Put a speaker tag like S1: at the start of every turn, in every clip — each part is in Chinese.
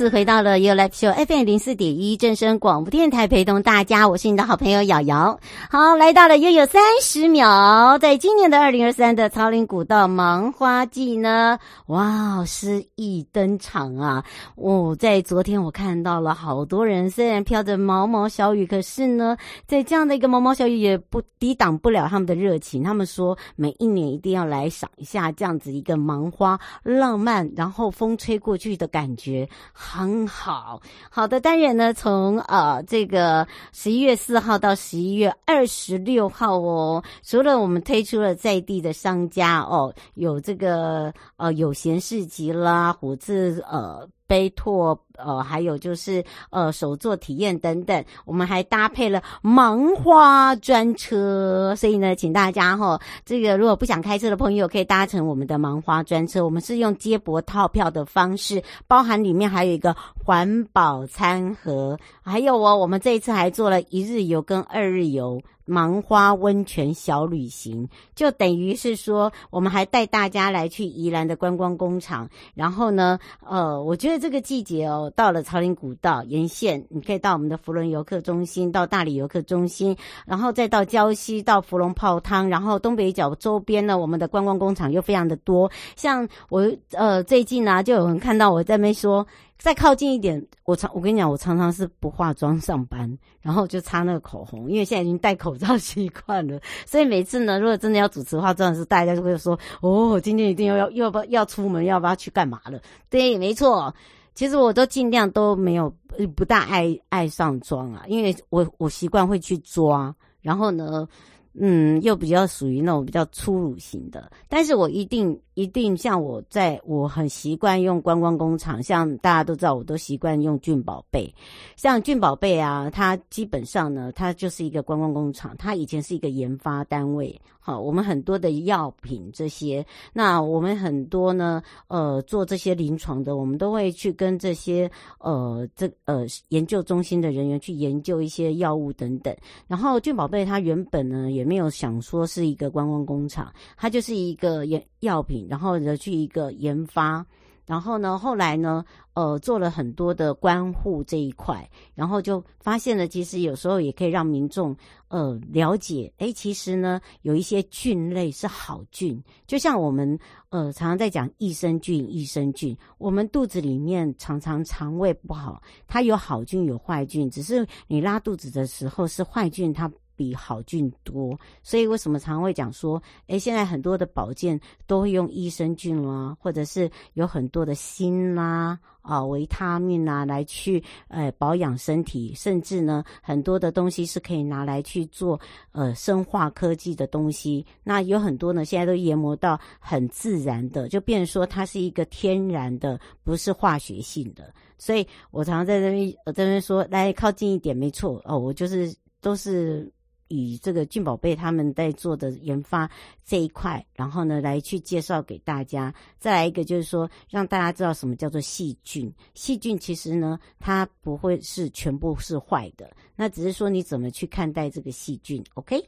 S1: 次回到了 You Live Show FM 零四点一正声广播电台，陪同大家，我是你的好朋友瑶瑶。好，来到了又有三十秒，在今年的二零二三的草岭古道芒花季呢，哇，诗意登场啊！哦，在昨天我看到了好多人，虽然飘着毛毛小雨，可是呢，在这样的一个毛毛小雨也不抵挡不了他们的热情。他们说，每一年一定要来赏一下这样子一个芒花浪漫，然后风吹过去的感觉。很好，好的当然呢，从呃这个十一月四号到十一月二十六号哦，除了我们推出了在地的商家哦，有这个呃有闲市集啦，虎子呃。杯拓，呃，还有就是呃，手作体验等等，我们还搭配了芒花专车，所以呢，请大家哈、这个如果不想开车的朋友，可以搭乘我们的芒花专车。我们是用接驳套票的方式，包含里面还有一个环保餐盒，还有哦，我们这一次还做了一日游跟二日游。芒花温泉小旅行，就等于是说，我们还带大家来去宜兰的观光工厂。然后呢，呃，我觉得这个季节哦，到了草岭古道沿线，你可以到我们的福伦游客中心，到大里游客中心，然后再到礁溪，到福隆泡汤，然后东北角周边呢，我们的观光工厂又非常的多。像我呃最近呢、就有人看到我在那边说。再靠近一点，我常我跟你讲，我常常是不化妆上班，然后就擦那个口红，因为现在已经戴口罩习惯了，所以每次呢，如果真的要主持化妆的时候，大家就会说：“哦，今天一定要要要不要出门，要不要去干嘛了？”对，没错，其实我都尽量都没有不大爱爱上妆啊，因为我我习惯会去抓，然后呢。嗯，又比较属于那种比较粗鲁型的，但是我一定一定像我在我很习惯用观光工厂，像大家都知道，我都习惯用俊宝贝，像俊宝贝啊，它基本上呢，它就是一个观光工厂，它以前是一个研发单位。好，我们很多的药品这些，那我们很多呢，呃，做这些临床的，我们都会去跟这些呃这呃研究中心的人员去研究一些药物等等。然后俊宝贝它原本呢也没有想说是一个观光工厂，它就是一个药药品，然后呢去一个研发。然后呢，后来呢，呃，做了很多的关护这一块，然后就发现了，其实有时候也可以让民众呃了解，诶，其实呢，有一些菌类是好菌，就像我们呃常常在讲益生菌，益生菌，我们肚子里面常常肠胃不好，它有好菌有坏菌，只是你拉肚子的时候是坏菌它。比好菌多，所以为什么常会讲说，诶，现在很多的保健都会用益生菌啦，或者是有很多的锌啦、啊维他命啊来去呃保养身体，甚至呢很多的东西是可以拿来去做呃生化科技的东西。那有很多呢现在都研磨到很自然的，就变成说它是一个天然的，不是化学性的。所以我常常在这边我这边说，来靠近一点，没错哦，我就是都是。以这个俊宝贝他们在做的研发这一块，然后呢来去介绍给大家。再来一个就是说，让大家知道什么叫做细菌。细菌其实呢，它不会是全部是坏的，那只是说你怎么去看待这个细菌。OK，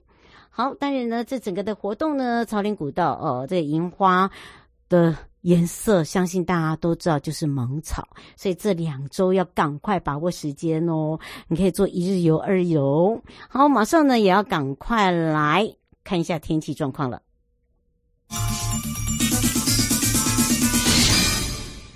S1: 好，当然呢，这整个的活动呢，朝林古道哦，这个樱花的颜色，相信大家都知道就是芒草，所以这两周要赶快把握时间哦。你可以做一日游、二日游。好，马上呢也要赶快来看一下天气状况了。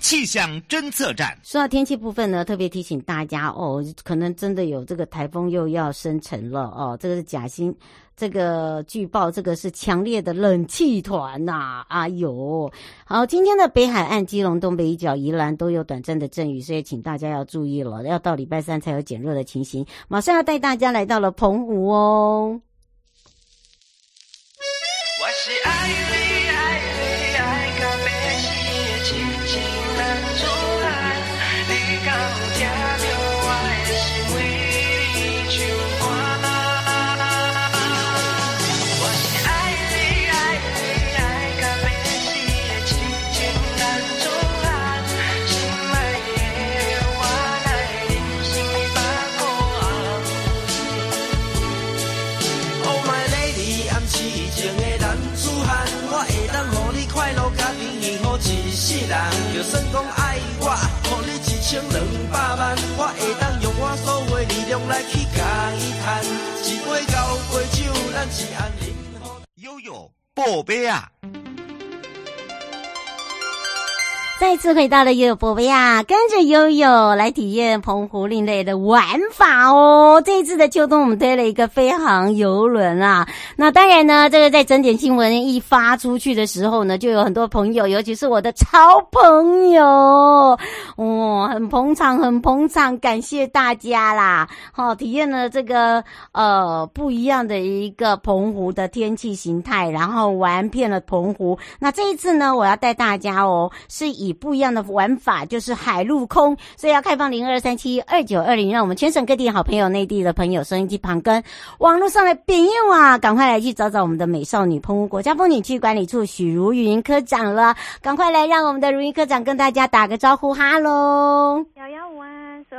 S2: 气象侦测站。
S1: 说到天气部分呢，特别提醒大家哦，可能真的有这个台风又要生成了哦。这个是假新，这个据报这个是强烈的冷气团呐、啊。哎呦，好，今天的北海岸、基隆东北一角、宜兰都有短暂的阵雨，所以请大家要注意了，要到礼拜三才有减弱的情形。马上要带大家来到了澎湖哦。你一千两百万，我会当用我所有的力量来去甲伊赚。一杯交杯酒，咱一安饮。悠悠，宝贝啊！再次回到了悠悠宝贝啊，跟着悠悠来体验澎湖另类的玩法哦。这一次的秋冬，我们推了一个飞航游轮啊。那当然呢，这个在整点新闻一发出去的时候呢，就有很多朋友，尤其是我的超朋友，哦，很捧场，很捧场，感谢大家啦。好，体验了这个呃不一样的一个澎湖的天气形态，然后玩遍了澎湖。那这一次呢，我要带大家哦，是以以不一样的玩法，就是海陆空，所以要开放零二三七二九二零，让我们全省各地好朋友、内地的朋友、收音机旁跟网络上的朋友啊，赶快来去找找我们的美少女澎湖国家风景区管理处许如云科长了，赶快来让我们的如云科长跟大家打个招呼，哈喽，
S3: 幺幺五啊，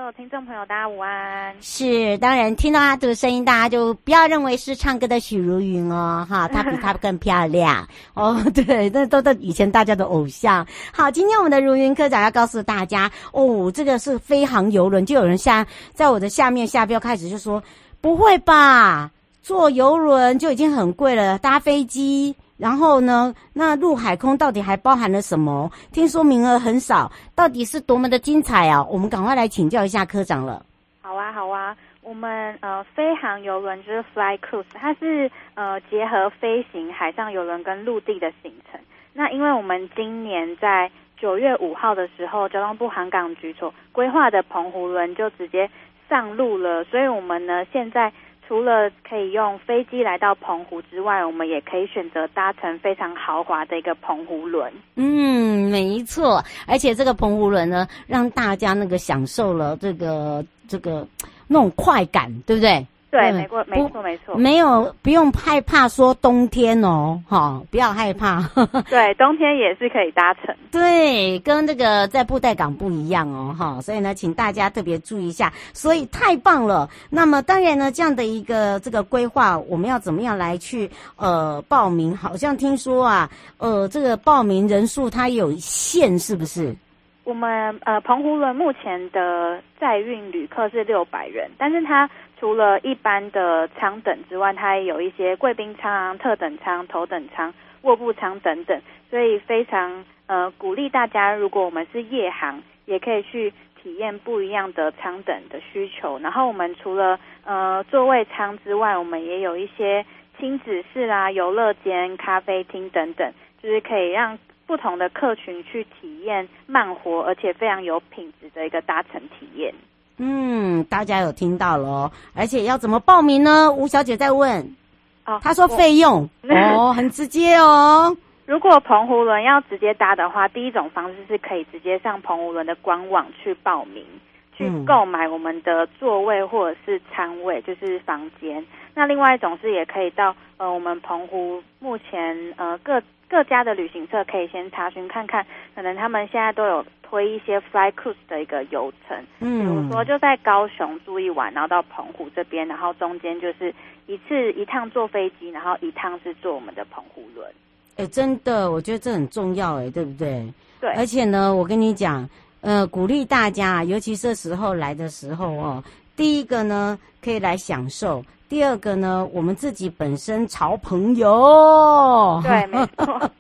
S3: 有听众朋友大家午安。
S1: 是，当然听到她的声音，大家就不要认为是唱歌的许茹芸哦，哈，她比她更漂亮 哦，对，那都是以前大家的偶像。好，今天。我们的如云科长要告诉大家哦，这个是飞航游轮，就有人下在我的下面下标开始就说，不会吧，坐游轮就已经很贵了，搭飞机，然后呢，那陆海空到底还包含了什么？听说名额很少，到底是多么的精彩啊！我们赶快来请教一下科长了。
S3: 好啊，好啊，我们呃飞航邮轮就是 Fly Cruise，它是呃结合飞行海上邮轮跟陆地的行程。那因为我们今年在九月五号的时候，交通部航港局所规划的澎湖轮就直接上路了，所以我们呢现在除了可以用飞机来到澎湖之外，我们也可以选择搭乘非常豪华的一个澎湖轮。
S1: 嗯，没错，而且这个澎湖轮呢，让大家那个享受了这个这个那种快感，对不对？
S3: 对，没错，没错，没错，
S1: 没有，不用害怕说冬天哦，哈，不要害怕。
S3: 对，冬天也是可以搭乘。
S1: 对，跟这个在布袋港不一样哦，哈，所以呢，请大家特别注意一下。所以太棒了。那么当然呢，这样的一个这个规划，我们要怎么样来去呃报名？好像听说啊，呃，这个报名人数它有限，是不是？
S3: 我们呃，澎湖轮目前的载运旅客是六百人，但是它除了一般的舱等之外，它也有一些贵宾舱、特等舱、头等舱、卧铺舱等等，所以非常呃鼓励大家，如果我们是夜航，也可以去体验不一样的舱等的需求。然后我们除了呃座位舱之外，我们也有一些亲子室啦、游乐间、咖啡厅等等，就是可以让。不同的客群去体验慢活，而且非常有品质的一个搭乘体验。
S1: 嗯，大家有听到了哦，而且要怎么报名呢？吴小姐在问。哦，她说费用哦，很直接哦。
S3: 如果澎湖轮要直接搭的话，第一种方式是可以直接上澎湖轮的官网去报名，去购买我们的座位或者是舱位，就是房间。那另外一种是也可以到呃我们澎湖目前呃各。各家的旅行社可以先查询看看，可能他们现在都有推一些 fly cruise 的一个游程，
S1: 嗯，
S3: 比如说就在高雄住一晚，然后到澎湖这边，然后中间就是一次一趟坐飞机，然后一趟是坐我们的澎湖轮。
S1: 哎，真的，我觉得这很重要，哎，对不对？
S3: 对。
S1: 而且呢，我跟你讲，呃，鼓励大家，尤其这时候来的时候哦，第一个呢，可以来享受。第二个呢，我们自己本身潮朋友，
S3: 对，没错，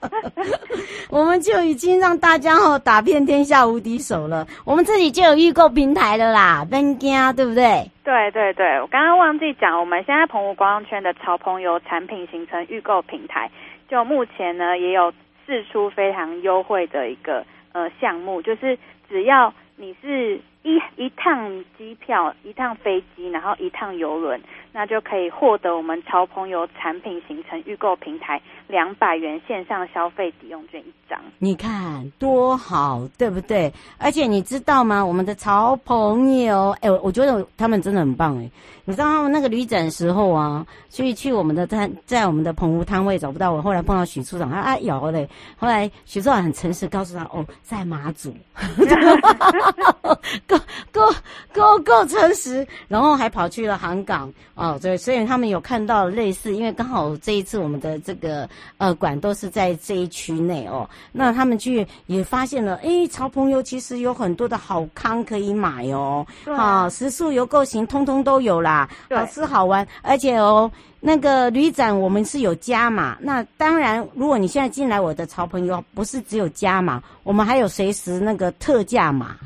S1: 我们就已经让大家哦打遍天下无敌手了。我们自己就有预购平台了啦，分家对不对？
S3: 对对对，我刚刚忘记讲，我们现在澎湖观光圈的潮朋友产品形成预购平台，就目前呢也有试出非常优惠的一个呃项目，就是只要你是。一一趟机票，一趟飞机，然后一趟游轮，那就可以获得我们潮朋友产品行程预购平台两百元线上消费抵用券一张。
S1: 你看多好，对不对？而且你知道吗？我们的潮朋友，哎，我觉得他们真的很棒哎。你知道他们那个旅展时候啊，去去我们的摊，在我们的澎湖摊位找不到我，后来碰到许处长，他啊有嘞。后来许处长很诚实告诉他，哦，在马祖。够够够够诚实，然后还跑去了航港哦，对，所以他们有看到类似，因为刚好这一次我们的这个呃馆都是在这一区内哦，那他们去也发现了，哎，潮朋友其实有很多的好康可以买哦，啊、哦，食宿游购行通通都有啦，好吃好玩，而且哦。那个旅展我们是有加码，那当然，如果你现在进来我的潮朋友，不是只有加码，我们还有随时那个特价码。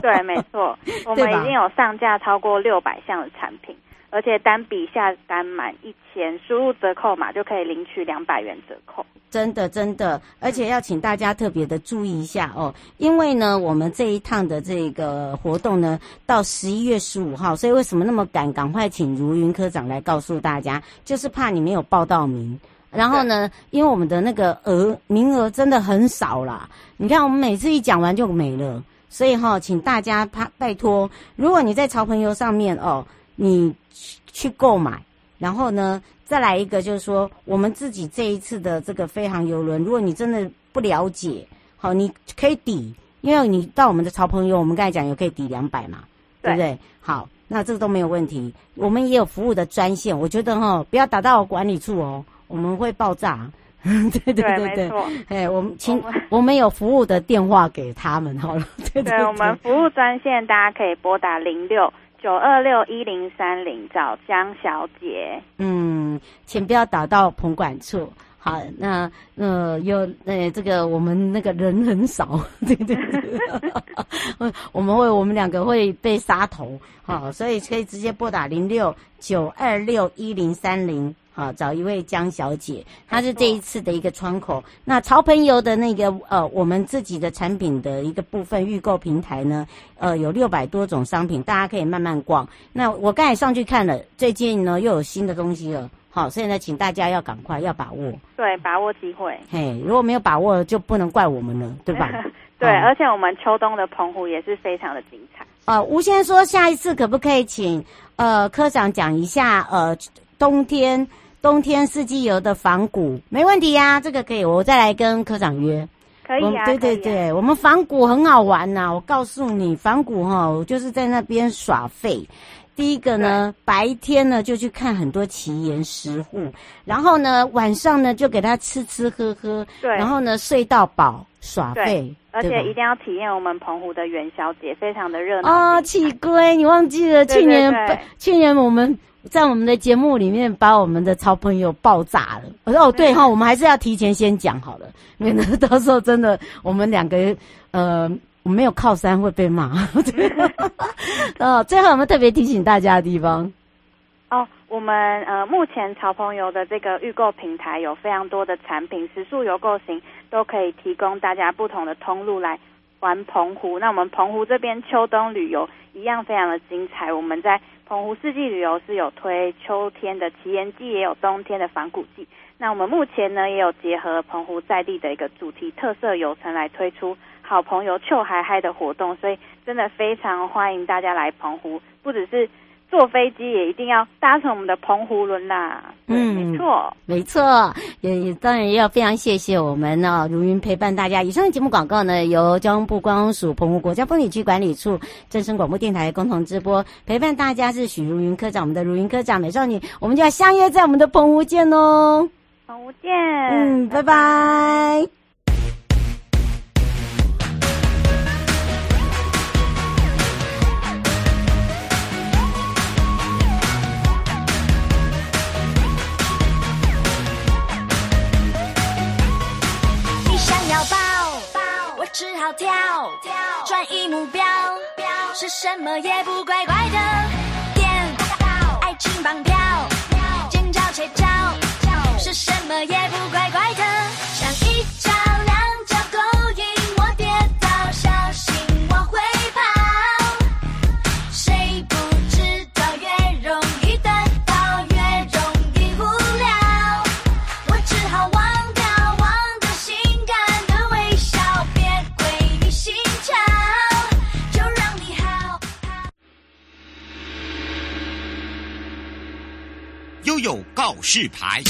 S3: 对，没错，我们已经有上架超过六百项的产品，而且单笔下单满一千，输入折扣码就可以领取两百元折扣。
S1: 真的，真的，而且要请大家特别的注意一下哦，因为呢，我们这一趟的这个活动呢，到十一月十五号，所以为什么那么赶？赶快请如云科长来告诉大家，就是怕你没有报到名。然后呢，因为我们的那个额名额真的很少啦，你看我们每次一讲完就没了，所以哈、哦，请大家怕拜托，如果你在潮朋友上面哦，你去购买，然后呢。再来一个，就是说我们自己这一次的这个飞航游轮，如果你真的不了解，好，你可以抵，因为你到我们的潮朋友，我们刚才讲也可以抵两百嘛，对不对？好，那这个都没有问题。我们也有服务的专线，我觉得哈，不要打到管理处哦，我们会爆炸。对对对对，哎，我们请我们，我们有服务的电话给他们好了。对，对，对，
S3: 对，我们服务专线大家可以拨打零六。九二六一零三零找江小姐。嗯，
S1: 请不要打到棚管处。好，那呃有呃这个我们那个人很少，对 对对，我们会我们两个会被杀头，好，所以可以直接拨打零六九二六一零三零。好，找一位江小姐，她是这一次的一个窗口。那潮朋友的那个呃，我们自己的产品的一个部分预购平台呢，呃，有六百多种商品，大家可以慢慢逛。那我刚才上去看了，最近呢又有新的东西了。好，所以呢，请大家要赶快要把握，
S3: 对，把握机会。
S1: 嘿，如果没有把握，就不能怪我们了，对吧？
S3: 对，而且我们秋冬的澎湖也是非常的精彩。
S1: 呃，吴先生说，下一次可不可以请呃科长讲一下呃冬天。冬天四季游的仿古没问题呀、啊，这个可以，我再来跟科长约。
S3: 可以啊，
S1: 对对对，啊、我们仿古很好玩呐、啊，我告诉你，仿古哈，我就是在那边耍废。第一个呢，白天呢就去看很多奇岩石户，然后呢晚上呢就给他吃吃喝喝，对，然后呢睡到饱耍废，
S3: 而且一定要体验我们澎湖的元宵节，非常的热闹。
S1: 啊，起龟，你忘记了去年？去年我们。在我们的节目里面，把我们的潮朋友爆炸了。我说哦，对哈，我们还是要提前先讲好了，免得到时候真的我们两个呃我没有靠山会被骂。哦，最后有没有特别提醒大家的地方？
S3: 哦，我们呃目前潮朋友的这个预购平台有非常多的产品，食宿游购型都可以提供大家不同的通路来玩澎湖。那我们澎湖这边秋冬旅游一样非常的精彩，我们在。澎湖四季旅游是有推秋天的奇岩季，也有冬天的仿古季。那我们目前呢，也有结合澎湖在地的一个主题特色游程来推出好朋友秋嗨嗨的活动，所以真的非常欢迎大家来澎湖，不只是坐飞机也一定要搭乘我们的澎湖轮啦。嗯，没错，
S1: 没错。也当然也要非常谢谢我们呢、哦，如云陪伴大家。以上的节目广告呢，由交通部观光署澎湖国家风景区管理处、正声广播电台共同直播。陪伴大家是许如云科长，我们的如云科长美少女，我们就要相约在我们的澎湖见哦。
S3: 澎湖见，
S1: 嗯，拜拜。拜拜
S4: 跳，转移目标，是什么也不怪怪的。电，爱情绑票，
S2: 示牌。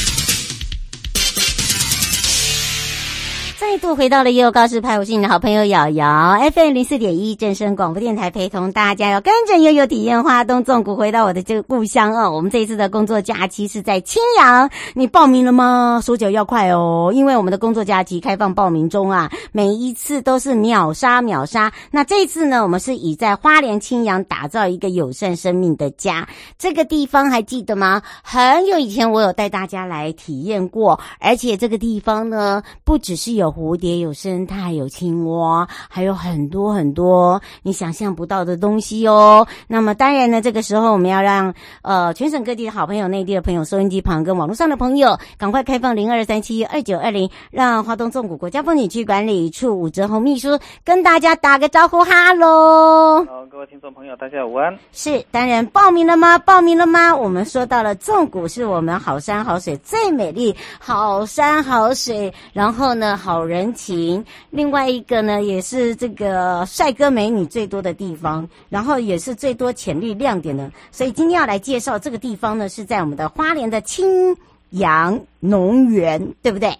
S1: 再度回到了悠悠告示牌，我是你的好朋友瑶瑶，FM 零四点一正声广播电台，陪同大家要跟着悠悠体验花东纵谷，回到我的这个故乡哦。我们这一次的工作假期是在青阳，你报名了吗？手脚要快哦，因为我们的工作假期开放报名中啊，每一次都是秒杀秒杀。那这次呢，我们是以在花莲青阳打造一个友善生命的家，这个地方还记得吗？很久以前我有带大家来体验过，而且这个地方呢，不只是有。蝴蝶有生态，有青蛙，还有很多很多你想象不到的东西哦。那么当然呢，这个时候我们要让呃全省各地的好朋友、内地的朋友、收音机旁跟网络上的朋友，赶快开放零二三七二九二零，让华东纵谷国家风景区管理处武哲宏秘书跟大家打个招呼，哈喽！
S5: 好，各位听众朋友，大家午安。
S1: 是，当然报名了吗？报名了吗？我们说到了纵谷是我们好山好水最美丽，好山好水，然后呢好。人情，另外一个呢，也是这个帅哥美女最多的地方，然后也是最多潜力亮点的。所以今天要来介绍这个地方呢，是在我们的花莲的青阳农园，对不对？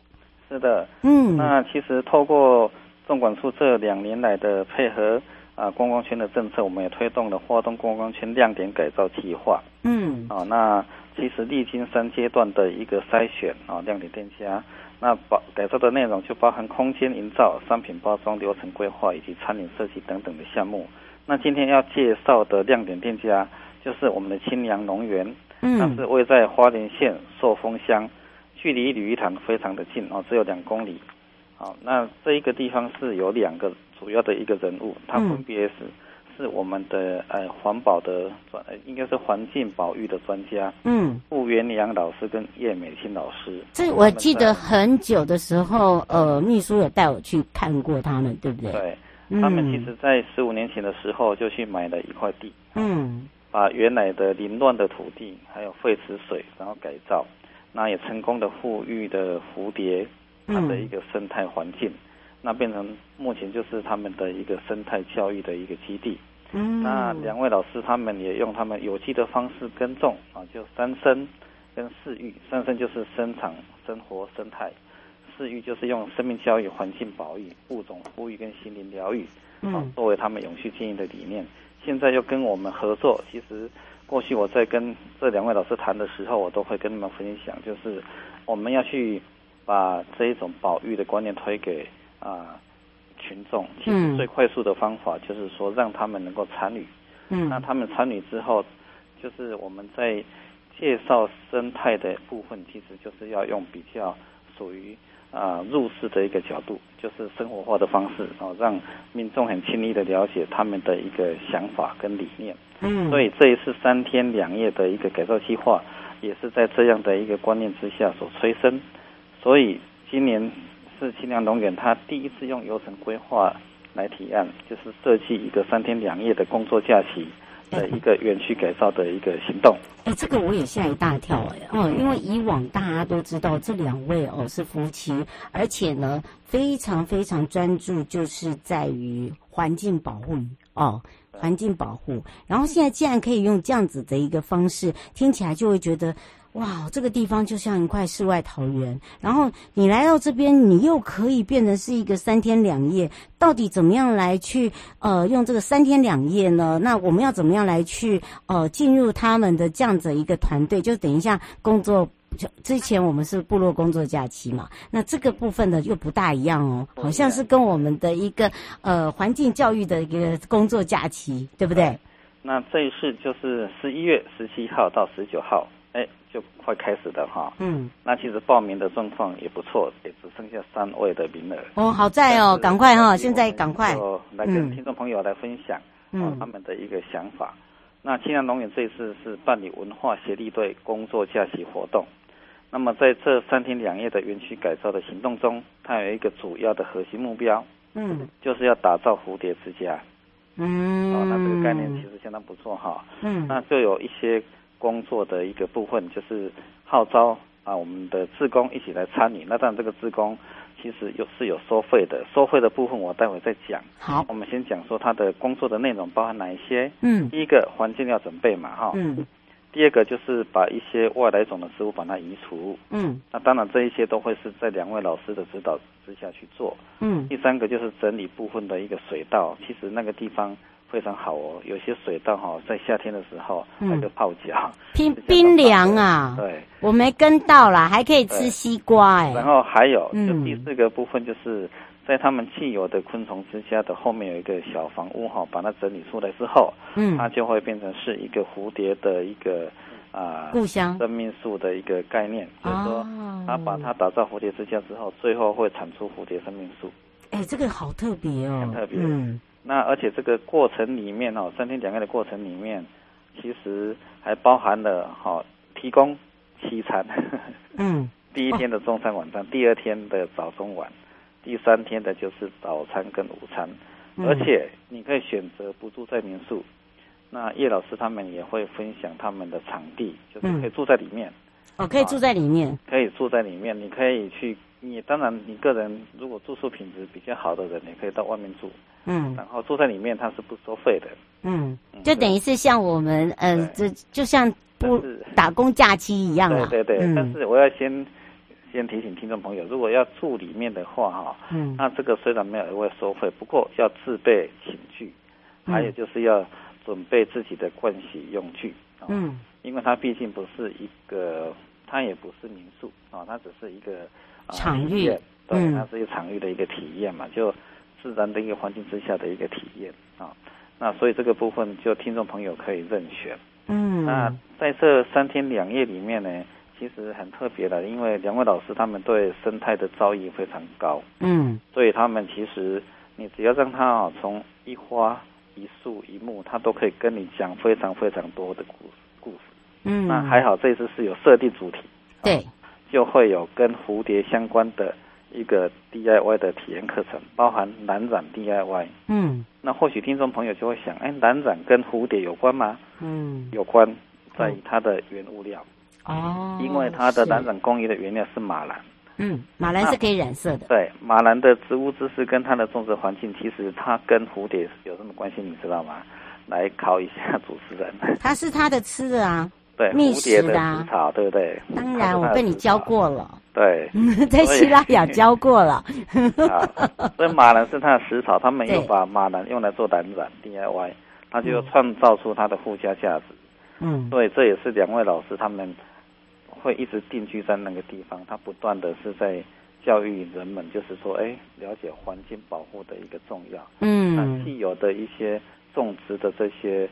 S5: 是的，嗯。那其实透过纵管处这两年来的配合啊，观光圈的政策，我们也推动了花东观光圈亮点改造计划。嗯。啊，那其实历经三阶段的一个筛选啊，亮点店家。那包改造的内容就包含空间营造、商品包装、流程规划以及餐饮设计等等的项目。那今天要介绍的亮点店家就是我们的青阳农园，嗯，它是位在花莲县寿丰乡，距离鲤鱼塘非常的近哦，只有两公里。好，那这一个地方是有两个主要的一个人物，他分别是。是我们的呃环保的专，应该是环境保育的专家，嗯，傅元良老师跟叶美清老师。
S1: 这我记得很久的时候，呃，秘书有带我去看过他们，对不对？
S5: 对，他们其实在十五年前的时候就去买了一块地，嗯，把原来的凌乱的土地还有废池水，然后改造，那也成功的富裕的蝴蝶，它的一个生态环境。嗯那变成目前就是他们的一个生态教育的一个基地。嗯，那两位老师他们也用他们有机的方式耕种啊，就三生跟四育。三生就是生产、生活、生态；四育就是用生命教育、环境保育、物种呼吁跟心灵疗愈啊，作为他们永续经营的理念。现在又跟我们合作，其实过去我在跟这两位老师谈的时候，我都会跟你们分享，就是我们要去把这一种保育的观念推给。啊，群众其实最快速的方法就是说让他们能够参与。嗯，那他们参与之后，就是我们在介绍生态的部分，其实就是要用比较属于啊入世的一个角度，就是生活化的方式，然后让民众很轻易的了解他们的一个想法跟理念。嗯，所以这一次三天两夜的一个改造计划，也是在这样的一个观念之下所催生。所以今年。是青阳农园，他第一次用游程规划来提案，就是设计一个三天两夜的工作假期的一个园区改造的一个行动。
S1: 哎、欸，这个我也吓一大跳哎哦，因为以往大家都知道这两位哦是夫妻，而且呢非常非常专注，就是在于环境保护哦。环境保护。然后现在既然可以用这样子的一个方式，听起来就会觉得。哇，这个地方就像一块世外桃源。然后你来到这边，你又可以变成是一个三天两夜。到底怎么样来去呃用这个三天两夜呢？那我们要怎么样来去呃进入他们的这样子一个团队？就等一下工作就之前我们是部落工作假期嘛，那这个部分呢又不大一样哦，好像是跟我们的一个呃环境教育的一个工作假期，对不对？
S5: 那这一次就是十一月十七号到十九号。哎，就快开始的哈。嗯，那其实报名的状况也不错，也只剩下三位的名额。
S1: 哦，好在哦，赶快哈，现在赶快。
S5: 哦来跟听众朋友来分享，嗯，他们的一个想法。嗯、那青阳龙眼这一次是办理文化协力队工作假期活动。那么在这三天两夜的园区改造的行动中，它有一个主要的核心目标，嗯，就是要打造蝴蝶之家。嗯，哦，那这个概念其实相当不错哈。嗯，那就有一些。工作的一个部分就是号召啊，我们的志工一起来参与。那当然，这个志工其实有是有收费的，收费的部分我待会再讲。
S1: 好，
S5: 我们先讲说他的工作的内容包含哪一些？嗯，第一个环境要准备嘛，哈。嗯。第二个就是把一些外来种的植物把它移除。嗯。那当然，这一些都会是在两位老师的指导之下去做。嗯。第三个就是整理部分的一个水稻，其实那个地方。非常好哦，有些水稻哈，在夏天的时候那个泡脚，
S1: 冰冰凉啊。对，我没跟到啦，还可以吃西瓜哎。
S5: 然后还有，就第四个部分，就是在他们既有的昆虫之家的后面有一个小房屋哈，把它整理出来之后，嗯，它就会变成是一个蝴蝶的一个啊
S1: 故乡。
S5: 生命树的一个概念，就是说，它把它打造蝴蝶之家之后，最后会产出蝴蝶生命树。
S1: 哎，这个好特别哦，
S5: 很特别，嗯。那而且这个过程里面哦，三天两夜的过程里面，其实还包含了哈、哦、提供西餐，嗯，第一天的中餐晚餐，哦、第二天的早中晚，第三天的就是早餐跟午餐，嗯、而且你可以选择不住在民宿，那叶老师他们也会分享他们的场地，就是可以住在里面，
S1: 嗯、哦，可以住在里面，
S5: 可以住在里面，你可以去。你当然，你个人如果住宿品质比较好的人，你可以到外面住，嗯，然后住在里面，它是不收费的，
S1: 嗯，就等于是像我们，嗯，这就像不打工假期一样啊，
S5: 对对对。但是我要先先提醒听众朋友，如果要住里面的话，哈，嗯，那这个虽然没有额外收费，不过要自备寝具，还有就是要准备自己的盥洗用具，嗯，因为它毕竟不是一个，它也不是民宿啊，它只是一个。
S1: 场域，
S5: 对，它是一个场域的一个体验嘛，就自然的一个环境之下的一个体验啊。那所以这个部分就听众朋友可以任选。嗯，那在这三天两夜里面呢，其实很特别的，因为两位老师他们对生态的造诣非常高。嗯，所以他们其实你只要让他啊，从一花一树一木，他都可以跟你讲非常非常多的故事故事。嗯，那还好这次是有设定主题。
S1: 对。
S5: 就会有跟蝴蝶相关的一个 DIY 的体验课程，包含蓝染 DIY。嗯，那或许听众朋友就会想，哎，蓝染跟蝴蝶有关吗？嗯，有关，在于它的原物料。哦，因为它的蓝染工艺的原料是马兰。
S1: 嗯，马兰是可以染色的。
S5: 对，马兰的植物知识跟它的种植环境，其实它跟蝴蝶有什么关系？你知道吗？来考一下主持人。
S1: 它是它的吃的啊。
S5: 对，蜜蝶的食草，对不对？
S1: 当然，我被你教过了。
S5: 对，
S1: 在希腊雅教过了。
S5: 所以马兰是它的食草，他们又把马兰用来做蓝染 DIY，他就创造出它的附加价值。嗯，所以这也是两位老师他们会一直定居在那个地方，他不断的是在教育人们，就是说，哎，了解环境保护的一个重要。嗯，那既有的一些种植的这些。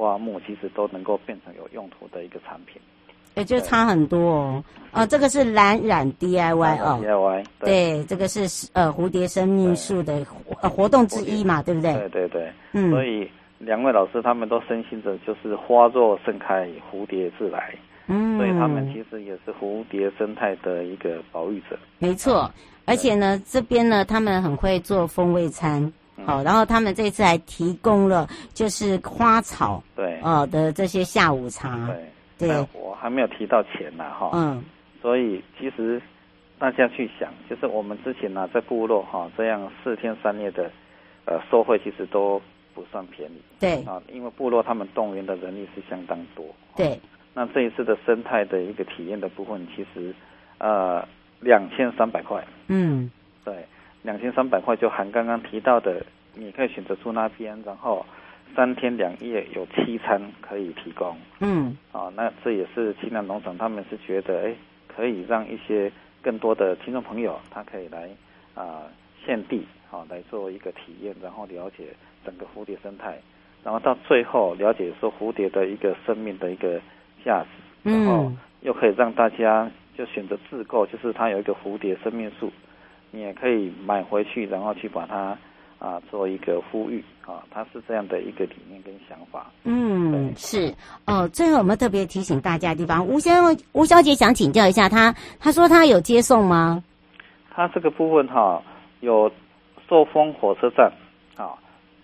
S5: 花木其实都能够变成有用途的一个产品，
S1: 也就差很多哦。哦，这个是蓝染 DIY 哦，DIY 对，这个是呃蝴蝶生命树的呃活动之一嘛，对不对？
S5: 对对对，嗯，所以两位老师他们都深信着，就是花若盛开，蝴蝶自来，嗯，所以他们其实也是蝴蝶生态的一个保育者。
S1: 没错，而且呢，这边呢，他们很会做风味餐。好，然后他们这次还提供了就是花草对哦的这些下午茶
S5: 对对，我还没有提到钱呢哈嗯，所以其实大家去想，就是我们之前呢在部落哈这样四天三夜的呃收费其实都不算便宜。
S1: 对
S5: 啊，因为部落他们动员的人力是相当多。
S1: 对。
S5: 那这一次的生态的一个体验的部分，其实呃两千三百块。
S1: 嗯。
S5: 对，两千三百块就含刚刚提到的，你可以选择住那边，然后三天两夜有七餐可以提供。
S1: 嗯。
S5: 啊，那这也是青南农场他们是觉得，哎，可以让一些更多的听众朋友，他可以来啊。现地啊来做一个体验，然后了解整个蝴蝶生态，然后到最后了解说蝴蝶的一个生命的一个价值，然后又可以让大家就选择自购，就是它有一个蝴蝶生命树，你也可以买回去，然后去把它啊做一个复育啊，它是这样的一个理念跟想法。
S1: 嗯，是哦。最后我们特别提醒大家的地方，吴先生吴小姐想请教一下他，他说他有接送吗？
S5: 他这个部分哈。有寿丰火车站啊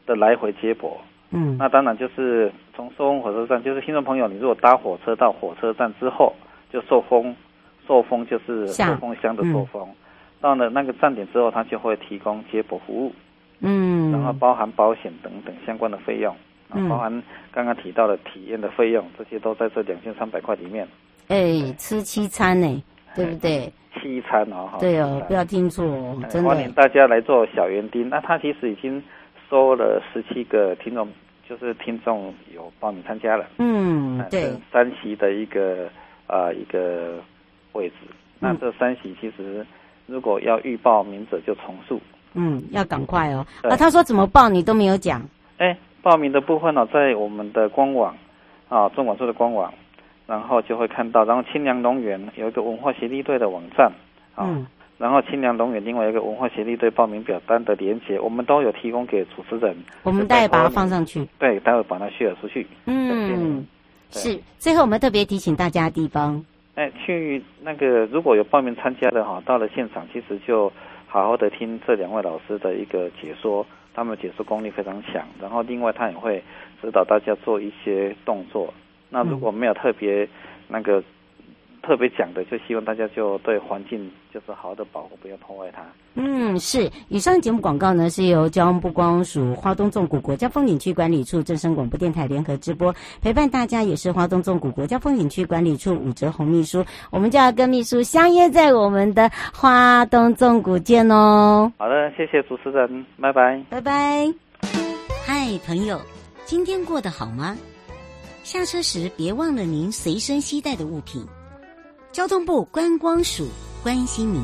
S5: 的来回接驳，
S1: 嗯，
S5: 那当然就是从寿丰火车站，就是听众朋友，你如果搭火车到火车站之后，就寿丰，寿丰就是寿丰乡的寿丰，嗯、到了那个站点之后，他就会提供接驳服务，
S1: 嗯，
S5: 然后包含保险等等相关的费用，
S1: 嗯，
S5: 包含刚刚提到的体验的费用，这些都在这两千三百块里面。
S1: 哎，吃七餐呢，对不对？
S5: 七餐哦，
S1: 对哦，不要听错哦，真的。
S5: 欢迎大家来做小园丁。那他其实已经收了十七个听众，就是听众有报名参加了。
S1: 嗯，对。
S5: 三席的一个呃一个位置。那这三席其实如果要预报名者就重述。
S1: 嗯，要赶快哦。啊，他说怎么报你都没有讲。
S5: 哎，报名的部分呢，在我们的官网啊，中广社的官网。然后就会看到，然后清凉农园有一个文化协力队的网站，啊、
S1: 嗯，
S5: 然后清凉农园另外一个文化协力队报名表单的连接，我们都有提供给主持人。
S1: 我们待会把它放上去。
S5: 对，待会把它 share 出去。
S1: 嗯，是。最后我们特别提醒大家的地方，
S5: 哎，去那个如果有报名参加的哈，到了现场其实就好好的听这两位老师的一个解说，他们解说功力非常强，然后另外他也会指导大家做一些动作。那如果没有特别那个特别讲的，就希望大家就对环境就是好好的保护，不要破坏它。
S1: 嗯，是。以上节目广告呢，是由交通部观光署花东纵谷国家风景区管理处、正声广播电台联合直播，陪伴大家也是花东纵谷国家风景区管理处武哲红秘书。我们就要跟秘书相约在我们的花东纵谷见哦。
S5: 好的，谢谢主持人，拜拜，
S1: 拜拜。嗨，朋友，今天过得好吗？下车时别忘了您随身携带的物品。交通部观光署关心您。